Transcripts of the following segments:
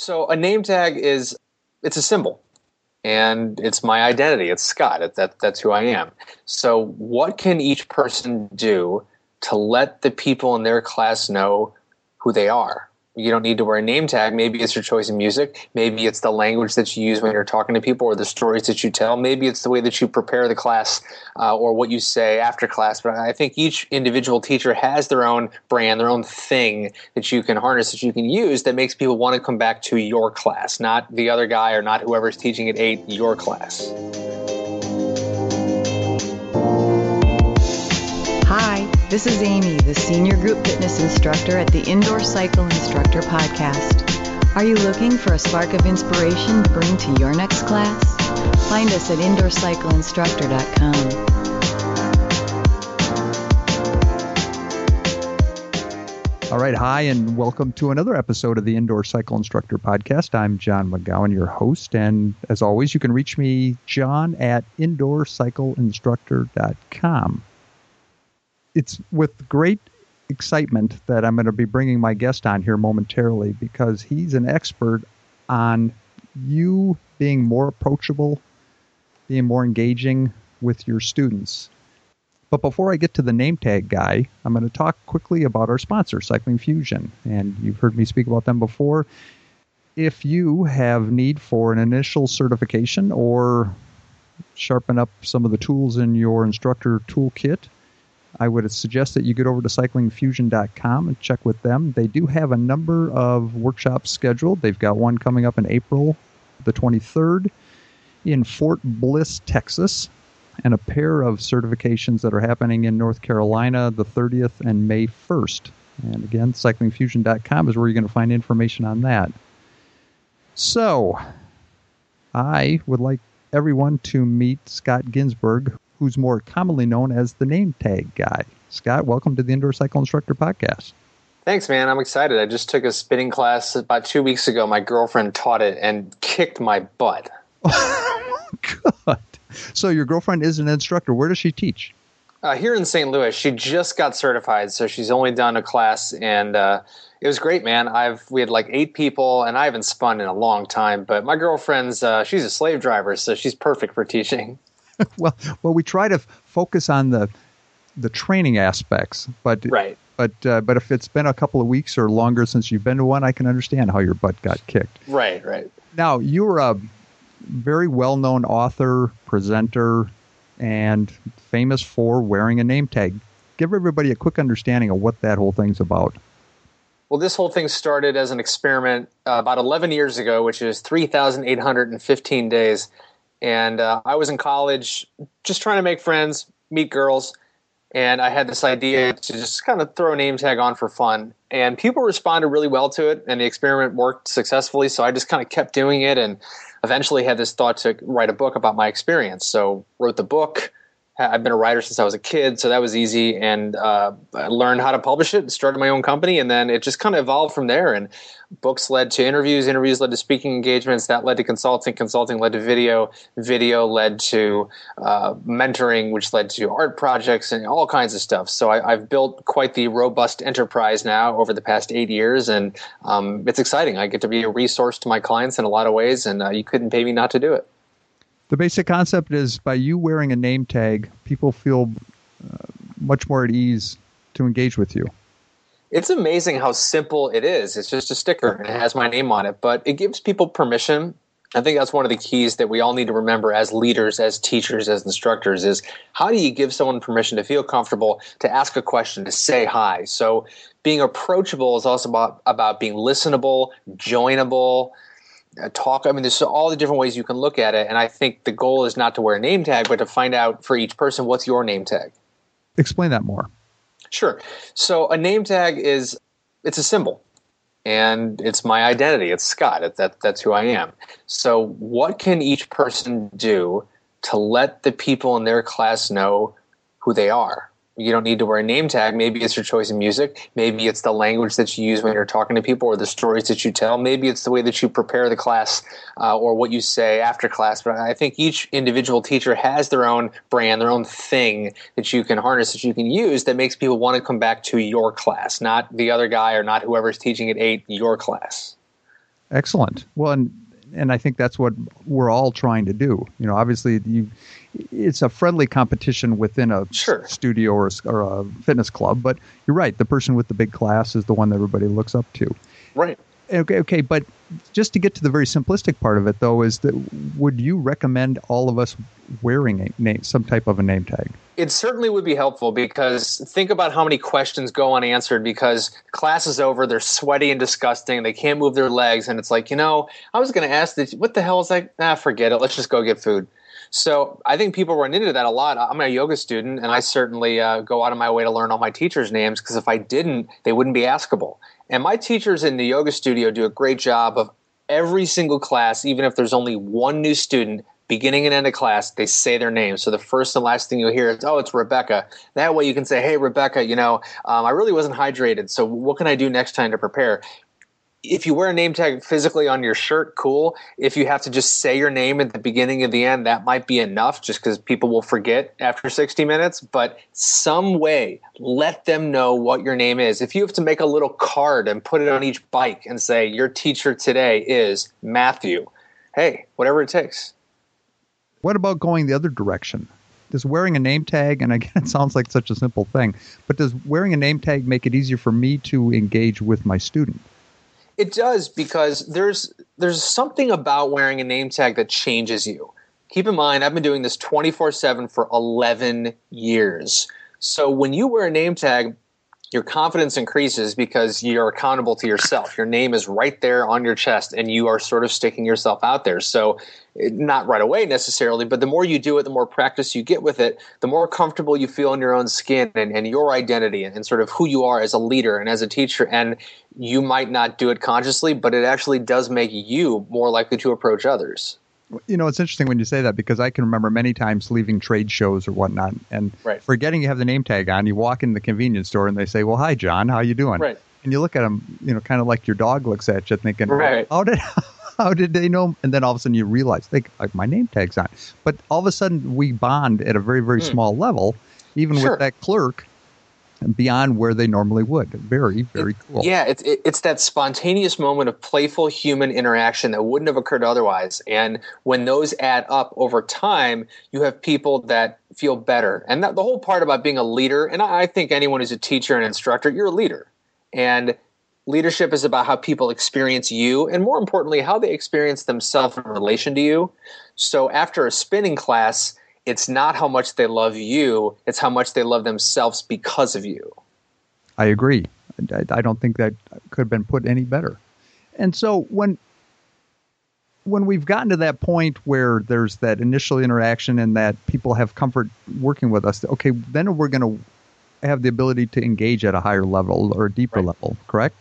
So a name tag is it's a symbol and it's my identity. It's Scott. It, that, that's who I am. So what can each person do to let the people in their class know who they are? You don't need to wear a name tag. Maybe it's your choice of music. Maybe it's the language that you use when you're talking to people or the stories that you tell. Maybe it's the way that you prepare the class uh, or what you say after class. But I think each individual teacher has their own brand, their own thing that you can harness, that you can use that makes people want to come back to your class, not the other guy or not whoever's teaching at 8, your class. This is Amy, the Senior Group Fitness Instructor at the Indoor Cycle Instructor Podcast. Are you looking for a spark of inspiration to bring to your next class? Find us at indoorcycleinstructor.com. All right, hi, and welcome to another episode of the Indoor Cycle Instructor Podcast. I'm John McGowan, your host, and as always, you can reach me, John, at indoorcycleinstructor.com it's with great excitement that I'm going to be bringing my guest on here momentarily because he's an expert on you being more approachable, being more engaging with your students. But before I get to the name tag guy, I'm going to talk quickly about our sponsor, Cycling Fusion. And you've heard me speak about them before. If you have need for an initial certification or sharpen up some of the tools in your instructor toolkit, I would suggest that you get over to cyclingfusion.com and check with them. They do have a number of workshops scheduled. They've got one coming up in April the 23rd in Fort Bliss, Texas, and a pair of certifications that are happening in North Carolina the 30th and May 1st. And again, cyclingfusion.com is where you're going to find information on that. So, I would like everyone to meet Scott Ginsberg, who's more commonly known as the name tag guy. Scott, welcome to the Indoor Cycle Instructor Podcast. Thanks, man. I'm excited. I just took a spinning class about two weeks ago. My girlfriend taught it and kicked my butt. God. So your girlfriend is an instructor. Where does she teach? Uh, here in St. Louis. She just got certified, so she's only done a class, and uh, it was great, man. I've we had like eight people, and I haven't spun in a long time. But my girlfriend's uh, she's a slave driver, so she's perfect for teaching. well, well, we try to focus on the the training aspects, but right. But uh, but if it's been a couple of weeks or longer since you've been to one, I can understand how your butt got kicked. Right, right. Now you're a very well-known author, presenter, and famous for wearing a name tag. Give everybody a quick understanding of what that whole thing's about. Well, this whole thing started as an experiment uh, about 11 years ago, which is 3,815 days and uh, I was in college just trying to make friends, meet girls, and I had this idea to just kind of throw a name tag on for fun. And people responded really well to it, and the experiment worked successfully. So I just kind of kept doing it, and eventually had this thought to write a book about my experience. So wrote the book. I've been a writer since I was a kid, so that was easy. And uh, I learned how to publish it, started my own company, and then it just kind of evolved from there. And books led to interviews, interviews led to speaking engagements, that led to consulting, consulting led to video, video led to uh, mentoring, which led to art projects and all kinds of stuff. So I, have built quite the robust enterprise now over the past eight years, and um, it's exciting. I get to be a resource to my clients in a lot of ways, and uh, you couldn't pay me not to do it. The basic concept is by you wearing a name tag, people feel uh, much more at ease to engage with you. It's amazing how simple it is. It's just a sticker and it has my name on it, but it gives people permission. I think that's one of the keys that we all need to remember as leaders, as teachers, as instructors is how do you give someone permission to feel comfortable, to ask a question, to say hi? So being approachable is also about, about being listenable, joinable, talk. I mean, there's all the different ways you can look at it. And I think the goal is not to wear a name tag, but to find out for each person what's your name tag. Explain that more. Sure. So a name tag is it's a symbol and it's my identity. It's Scott. It, that, that's who I am. So what can each person do to let the people in their class know who they are? You don't need to wear a name tag. Maybe it's your choice of music. Maybe it's the language that you use when you're talking to people or the stories that you tell. Maybe it's the way that you prepare the class uh, or what you say after class. But I think each individual teacher has their own brand, their own thing that you can harness, that you can use that makes people want to come back to your class, not the other guy or not whoever's teaching at eight, your class. Excellent. Well, and and I think that's what we're all trying to do. You know, obviously, you it's a friendly competition within a sure. studio or, or a fitness club. But you're right. The person with the big class is the one that everybody looks up to. Right. Okay. Okay. But just to get to the very simplistic part of it, though, is that would you recommend all of us wearing a name, some type of a name tag? It certainly would be helpful because think about how many questions go unanswered because class is over, they're sweaty and disgusting, they can't move their legs, and it's like, you know, I was going to ask this, what the hell is that? Ah, forget it. Let's just go get food. So I think people run into that a lot. I'm a yoga student, and I certainly uh, go out of my way to learn all my teachers' names because if I didn't, they wouldn't be askable. And my teachers in the yoga studio do a great job of every single class, even if there's only one new student, beginning and end of class, they say their name. So the first and last thing you'll hear is, "Oh, it's Rebecca." That way, you can say, "Hey, Rebecca, you know, um, I really wasn't hydrated. So what can I do next time to prepare?" If you wear a name tag physically on your shirt, cool. If you have to just say your name at the beginning and the end, that might be enough just because people will forget after 60 minutes. But some way, let them know what your name is. If you have to make a little card and put it on each bike and say, Your teacher today is Matthew, hey, whatever it takes. What about going the other direction? Does wearing a name tag, and again, it sounds like such a simple thing, but does wearing a name tag make it easier for me to engage with my student? It does because there's there's something about wearing a name tag that changes you. Keep in mind, I've been doing this 24/7 for 11 years. So when you wear a name tag, your confidence increases because you're accountable to yourself. Your name is right there on your chest and you are sort of sticking yourself out there. So, not right away necessarily, but the more you do it, the more practice you get with it, the more comfortable you feel in your own skin and, and your identity and, and sort of who you are as a leader and as a teacher. And you might not do it consciously, but it actually does make you more likely to approach others you know, it's interesting when you say that because I can remember many times leaving trade shows or whatnot and right. forgetting you have the name tag on. You walk in the convenience store and they say, "Well, hi, John. How you doing?" Right. And you look at them, you know, kind of like your dog looks at you, thinking, right. "How did how did they know?" And then all of a sudden you realize, like, my name tag's on. But all of a sudden we bond at a very very mm. small level, even sure. with that clerk beyond where they normally would. Very, very cool. Yeah, it's it's that spontaneous moment of playful human interaction that wouldn't have occurred otherwise. And when those add up over time, you have people that feel better. And that, the whole part about being a leader, and I think anyone who's a teacher and instructor, you're a leader. And leadership is about how people experience you, and more importantly, how they experience themselves in relation to you. So after a spinning class it's not how much they love you, it's how much they love themselves because of you. I agree. I, don't think that could have been put any better. And so when when we've gotten to that point where there's that initial interaction and that people have comfort working with us, okay, then we're going to have the ability to engage at a higher level or a deeper right. level, correct?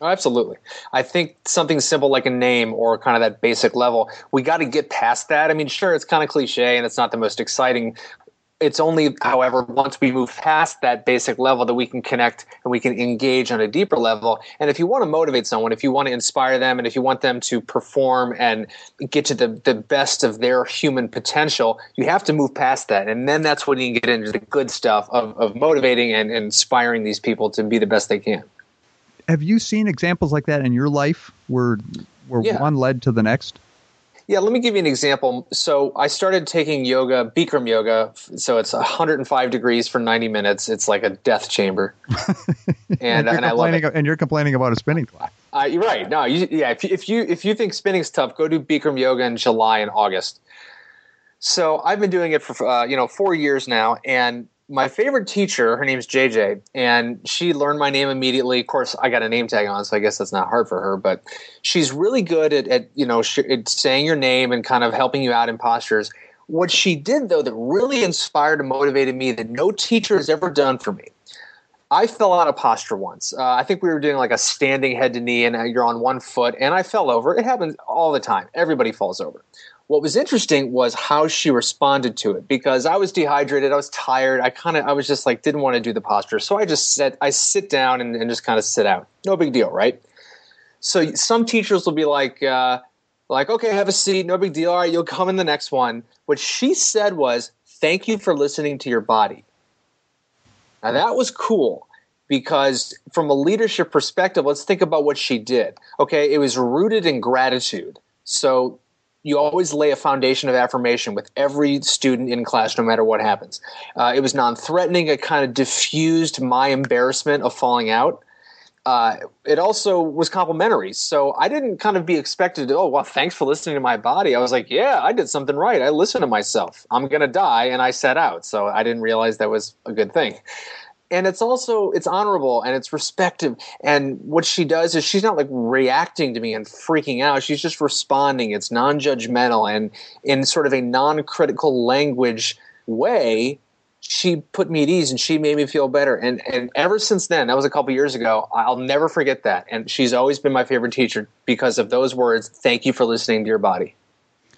Oh, absolutely. I think something simple like a name or kind of that basic level, we got to get past that. I mean, sure, it's kind of cliche and it's not the most exciting. It's only, however, once we move past that basic level that we can connect and we can engage on a deeper level. And if you want to motivate someone, if you want to inspire them, and if you want them to perform and get to the, the best of their human potential, you have to move past that. And then that's when you can get into the good stuff of, of motivating and, and inspiring these people to be the best they can have you seen examples like that in your life where where yeah. one led to the next? Yeah, let me give you an example. So I started taking yoga, Bikram yoga. So it's 105 degrees for 90 minutes. It's like a death chamber, and, and, and I love it. And you're complaining about a spinning class. Uh, you're right. No, you, yeah. If you, if you if you think spinning's tough, go do Bikram yoga in July and August. So I've been doing it for uh, you know four years now, and my favorite teacher, her name's JJ, and she learned my name immediately. Of course, I got a name tag on, so I guess that's not hard for her. But she's really good at, at you know sh- at saying your name and kind of helping you out in postures. What she did though that really inspired and motivated me that no teacher has ever done for me. I fell out of posture once. Uh, I think we were doing like a standing head to knee, and you're on one foot, and I fell over. It happens all the time. Everybody falls over. What was interesting was how she responded to it because I was dehydrated, I was tired, I kind of, I was just like, didn't want to do the posture. So I just said, I sit down and, and just kind of sit out. No big deal, right? So some teachers will be like, uh, like, okay, have a seat, no big deal. All right, you'll come in the next one. What she said was, thank you for listening to your body. Now that was cool. because from a leadership perspective, let's think about what she did. Okay, it was rooted in gratitude. So you always lay a foundation of affirmation with every student in class, no matter what happens. Uh, it was non threatening, it kind of diffused my embarrassment of falling out. Uh, it also was complimentary. So I didn't kind of be expected to, oh, well, thanks for listening to my body. I was like, yeah, I did something right. I listened to myself. I'm going to die. And I set out. So I didn't realize that was a good thing and it's also it's honorable and it's respective and what she does is she's not like reacting to me and freaking out she's just responding it's non-judgmental and in sort of a non-critical language way she put me at ease and she made me feel better and and ever since then that was a couple years ago i'll never forget that and she's always been my favorite teacher because of those words thank you for listening to your body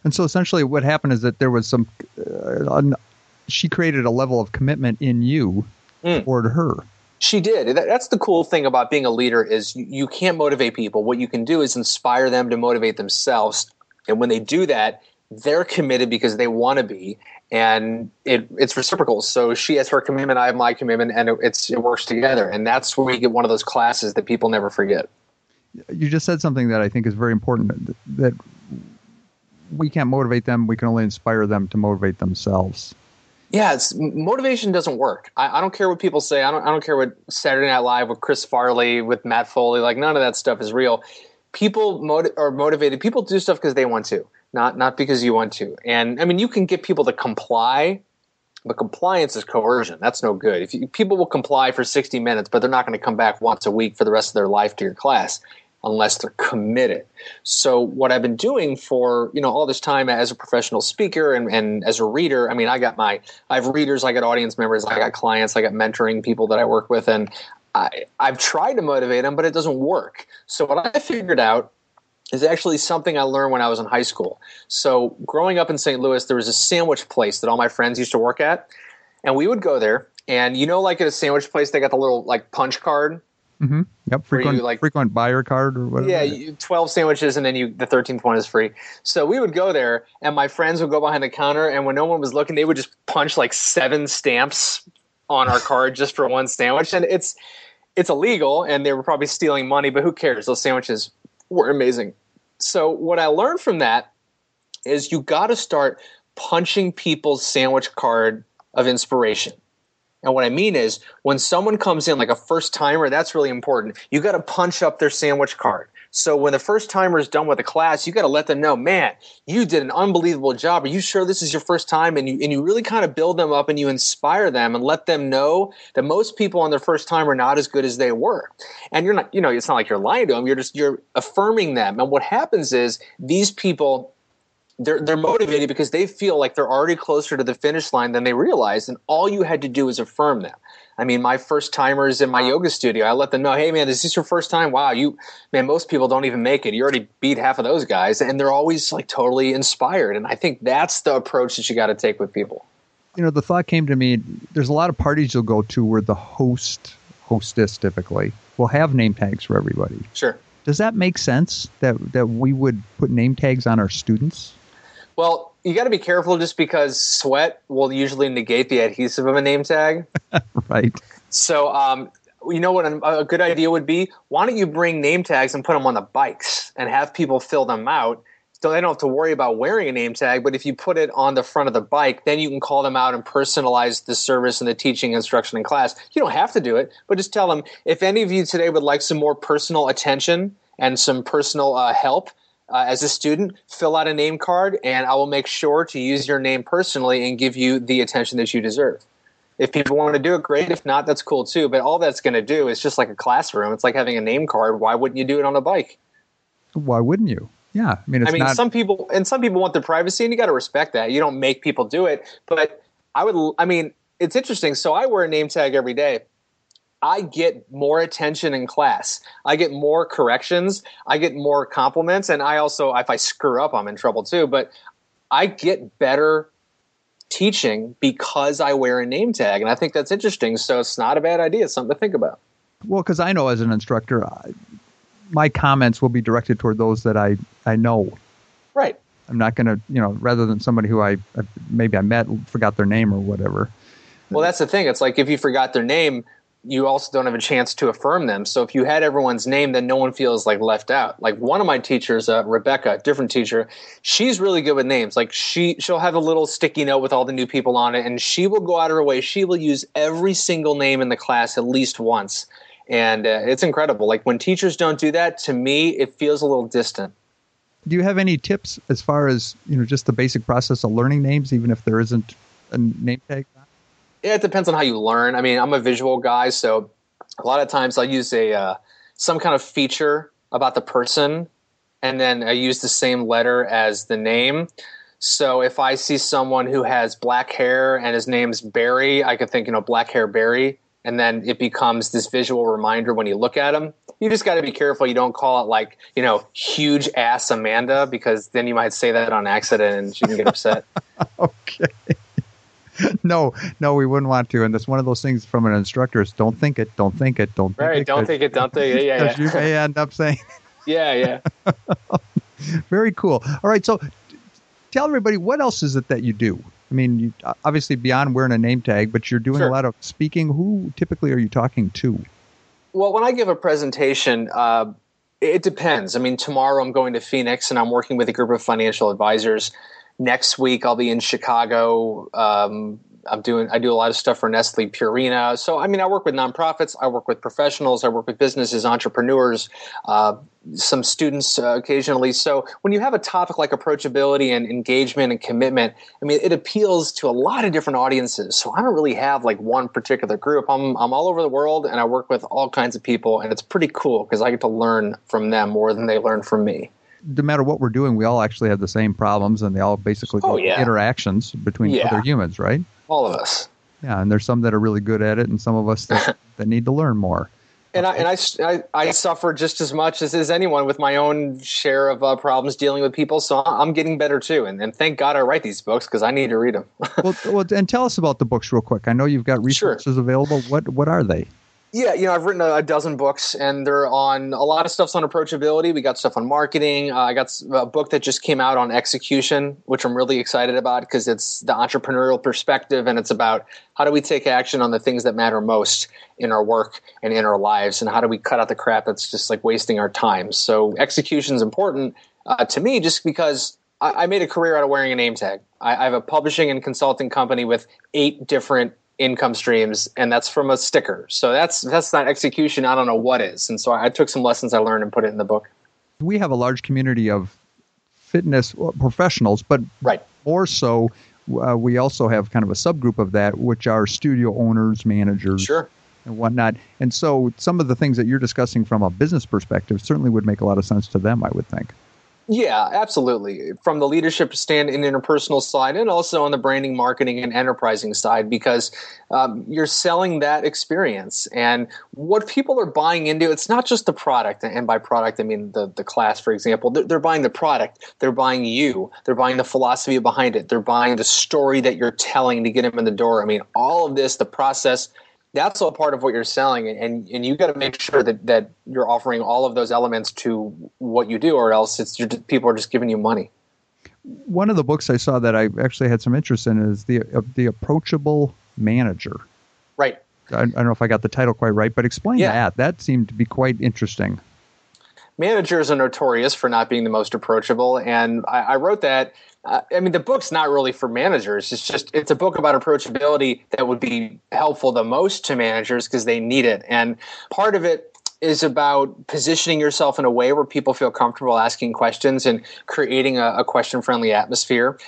and so essentially what happened is that there was some uh, she created a level of commitment in you mm. toward her. She did. That's the cool thing about being a leader is you, you can't motivate people. What you can do is inspire them to motivate themselves. And when they do that, they're committed because they want to be, and it, it's reciprocal. So she has her commitment, I have my commitment, and it, it's it works together. And that's where we get one of those classes that people never forget. You just said something that I think is very important. That we can't motivate them; we can only inspire them to motivate themselves yeah, it's, motivation doesn't work. I, I, don't care what people say. I don't. I don't care what Saturday Night Live with Chris Farley with Matt Foley. Like none of that stuff is real. People motiv- are motivated. People do stuff because they want to, not not because you want to. And I mean, you can get people to comply, but compliance is coercion. That's no good. If you, people will comply for sixty minutes, but they're not going to come back once a week for the rest of their life to your class unless they're committed. So what I've been doing for, you know, all this time as a professional speaker and, and as a reader, I mean, I got my, I have readers, I got audience members, I got clients, I got mentoring people that I work with, and I, I've tried to motivate them, but it doesn't work. So what I figured out is actually something I learned when I was in high school. So growing up in St. Louis, there was a sandwich place that all my friends used to work at, and we would go there. And you know, like at a sandwich place, they got the little like punch card Mm-hmm. Yep. Frequent, you, like, frequent buyer card or whatever. Yeah, you, twelve sandwiches, and then you the thirteenth one is free. So we would go there, and my friends would go behind the counter, and when no one was looking, they would just punch like seven stamps on our card just for one sandwich, and it's it's illegal, and they were probably stealing money, but who cares? Those sandwiches were amazing. So what I learned from that is you got to start punching people's sandwich card of inspiration. And what I mean is, when someone comes in like a first timer, that's really important. You got to punch up their sandwich card. So when the first timer is done with the class, you got to let them know, man, you did an unbelievable job. Are you sure this is your first time? And you and you really kind of build them up and you inspire them and let them know that most people on their first time are not as good as they were. And you're not, you know, it's not like you're lying to them. You're just you're affirming them. And what happens is these people they're they're motivated because they feel like they're already closer to the finish line than they realize, and all you had to do is affirm them. I mean, my first timers in my yoga studio, I let them know, hey man, is this your first time? Wow, you man, most people don't even make it. You already beat half of those guys, and they're always like totally inspired. And I think that's the approach that you got to take with people. You know, the thought came to me. There's a lot of parties you'll go to where the host, hostess typically, will have name tags for everybody. Sure. Does that make sense that that we would put name tags on our students? Well, you got to be careful just because sweat will usually negate the adhesive of a name tag. right. So, um, you know what a, good idea would be? Why don't you bring name tags and put them on the bikes and have people fill them out? So they don't have to worry about wearing a name tag, but if you put it on the front of the bike, then you can call them out and personalize the service and the teaching, instruction, in class. You don't have to do it, but just tell them if any of you today would like some more personal attention and some personal uh, help, uh, as a student, fill out a name card, and I will make sure to use your name personally and give you the attention that you deserve. If people want to do it, great. If not, that's cool too. But all that's going to do is just like a classroom. It's like having a name card. Why wouldn't you do it on a bike? Why wouldn't you? Yeah, I mean, I mean, not... some people and some people want their privacy, and you got to respect that. You don't make people do it, but I would. I mean, it's interesting. So I wear a name tag every day I get more attention in class. I get more corrections. I get more compliments. And I also, if I screw up, I'm in trouble too. But I get better teaching because I wear a name tag. And I think that's interesting. So it's not a bad idea. It's something to think about. Well, because I know as an instructor, I, my comments will be directed toward those that I, I know. Right. I'm not going to, you know, rather than somebody who I maybe I met, forgot their name or whatever. Well, that's the thing. It's like if you forgot their name, you also don't have a chance to affirm them. So if you had everyone's name, then no one feels like left out. Like one of my teachers, uh, Rebecca, different teacher, she's really good with names. Like she she'll have a little sticky note with all the new people on it, and she will go out of her way. She will use every single name in the class at least once, and uh, it's incredible. Like when teachers don't do that, to me, it feels a little distant. Do you have any tips as far as you know just the basic process of learning names, even if there isn't a name tag? Yeah, it depends on how you learn. I mean, I'm a visual guy, so a lot of times I'll use a uh, some kind of feature about the person, and then I use the same letter as the name. So if I see someone who has black hair and his name's Barry, I could think, you know, black hair Barry, and then it becomes this visual reminder when you look at him. You just got to be careful you don't call it like, you know, huge ass Amanda because then you might say that on accident and she can get upset. okay. no, no, we wouldn't want to. And that's one of those things from an instructor is don't think it, don't think it, don't think right, it. don't think it, don't think it. Yeah, yeah. You may end up saying. yeah, yeah. Very cool. All right, so tell everybody what else is it that you do? I mean, you, obviously beyond wearing a name tag, but you're doing Sure. a lot of speaking. Who typically are you talking to? Well, when I give a presentation, uh, it depends. I mean, tomorrow I'm going to Phoenix and I'm working with a group of financial advisors. Next week I'll be in Chicago. Um, I'm doing I do a lot of stuff for Nestle Purina. So I mean, I work with nonprofits, I work with professionals, I work with businesses, entrepreneurs, uh, some students uh, occasionally. So when you have a topic like approachability and engagement and commitment, I mean, it appeals to a lot of different audiences. So I don't really have like one particular group. I'm I'm all over the world and I work with all kinds of people, and it's pretty cool because I get to learn from them more than they learn from me. No matter what we're doing, we all actually have the same problems, and they all basically Oh, yeah. interactions between Yeah. other humans, right? All of us. Yeah, and there's some that are really good at it, and some of us that, that need to learn more. And I, and I, I, I suffer just as much as, as anyone with my own share of uh, problems dealing with people. So I'm getting better too. And, and thank God I write these books because I need to read them. well, well, and tell us about the books real quick. I know you've got Sure. resources available. What what are they? Yeah, you know, I've written a, dozen books and they're on a lot of stuff's on approachability. We got stuff on marketing. Uh, I got a book that just came out on execution, which I'm really excited about because it's the entrepreneurial perspective and it's about how do we take action on the things that matter most in our work and in our lives and how do we cut out the crap that's just like wasting our time. So execution is important uh, to me just because I, I made a career out of wearing a name tag. I, I have a publishing and consulting company with eight different income streams, and that's from a sticker. So that's that's not execution. I don't know what is. And so I took some lessons I learned and put it in the book. We have a large community of fitness professionals, but Right. more so, uh, we also have kind of a subgroup of that, which are studio owners, managers, Sure. and whatnot. And so, some of the things that you're discussing from a business perspective certainly would make a lot of sense to them. I would think. Yeah, absolutely. From the leadership stand and interpersonal side, and also on the branding, marketing, and enterprising side, because um, you're selling that experience. And what people are buying into, it's not just the product. And by product, I mean the, the class, for example. They're, they're buying the product, they're buying you, they're buying the philosophy behind it, they're buying the story that you're telling to get them in the door. I mean, all of this, the process, that's all part of what you're selling and and you got to make sure that that you're offering all of those elements to what you do or else it's just, people are just giving you money One of the books I saw that I actually had some interest in is the uh, the approachable manager. right I, I don't know if I got the title quite right, but explain Yeah. that. That seemed to be quite interesting. Managers are notorious for not being the most approachable and i, I wrote that uh, i mean the book's not really for managers. It's just it's a book about approachability that would be helpful the most to managers because they need it. And part of it is about positioning yourself in a way where people feel comfortable asking questions and creating a, a question friendly atmosphere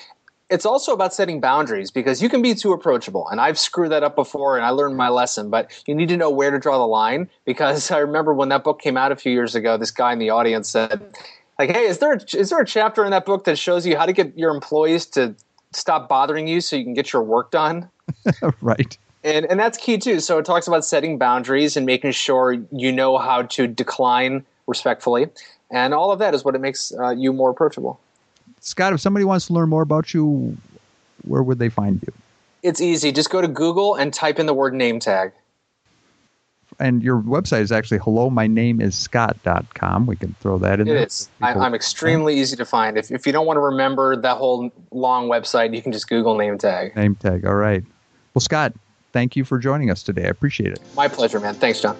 it's also about setting boundaries because you can be too approachable and i've screwed that up before and i learned my lesson but you need to know where to draw the line because i remember when that book came out a few years ago this guy in the audience said like hey is there a, is there a chapter in that book that shows you how to get your employees to stop bothering you so you can get your work done? Right. and and that's key too. So it talks about setting boundaries and making sure you know how to decline respectfully and all of that is what it makes uh, you more approachable Scott, if somebody wants to learn more about you, where would they find you? it's easy just go to google and type in the word name tag And your website is actually hello, my name is Scott.com. We can throw that in It there. is. I, I'm extremely easy to find. If, if you don't want to remember that whole long website, you can just Google name tag. Name tag. All right. Well, Scott, thank you for joining us today. I appreciate it. My pleasure, man. Thanks, John.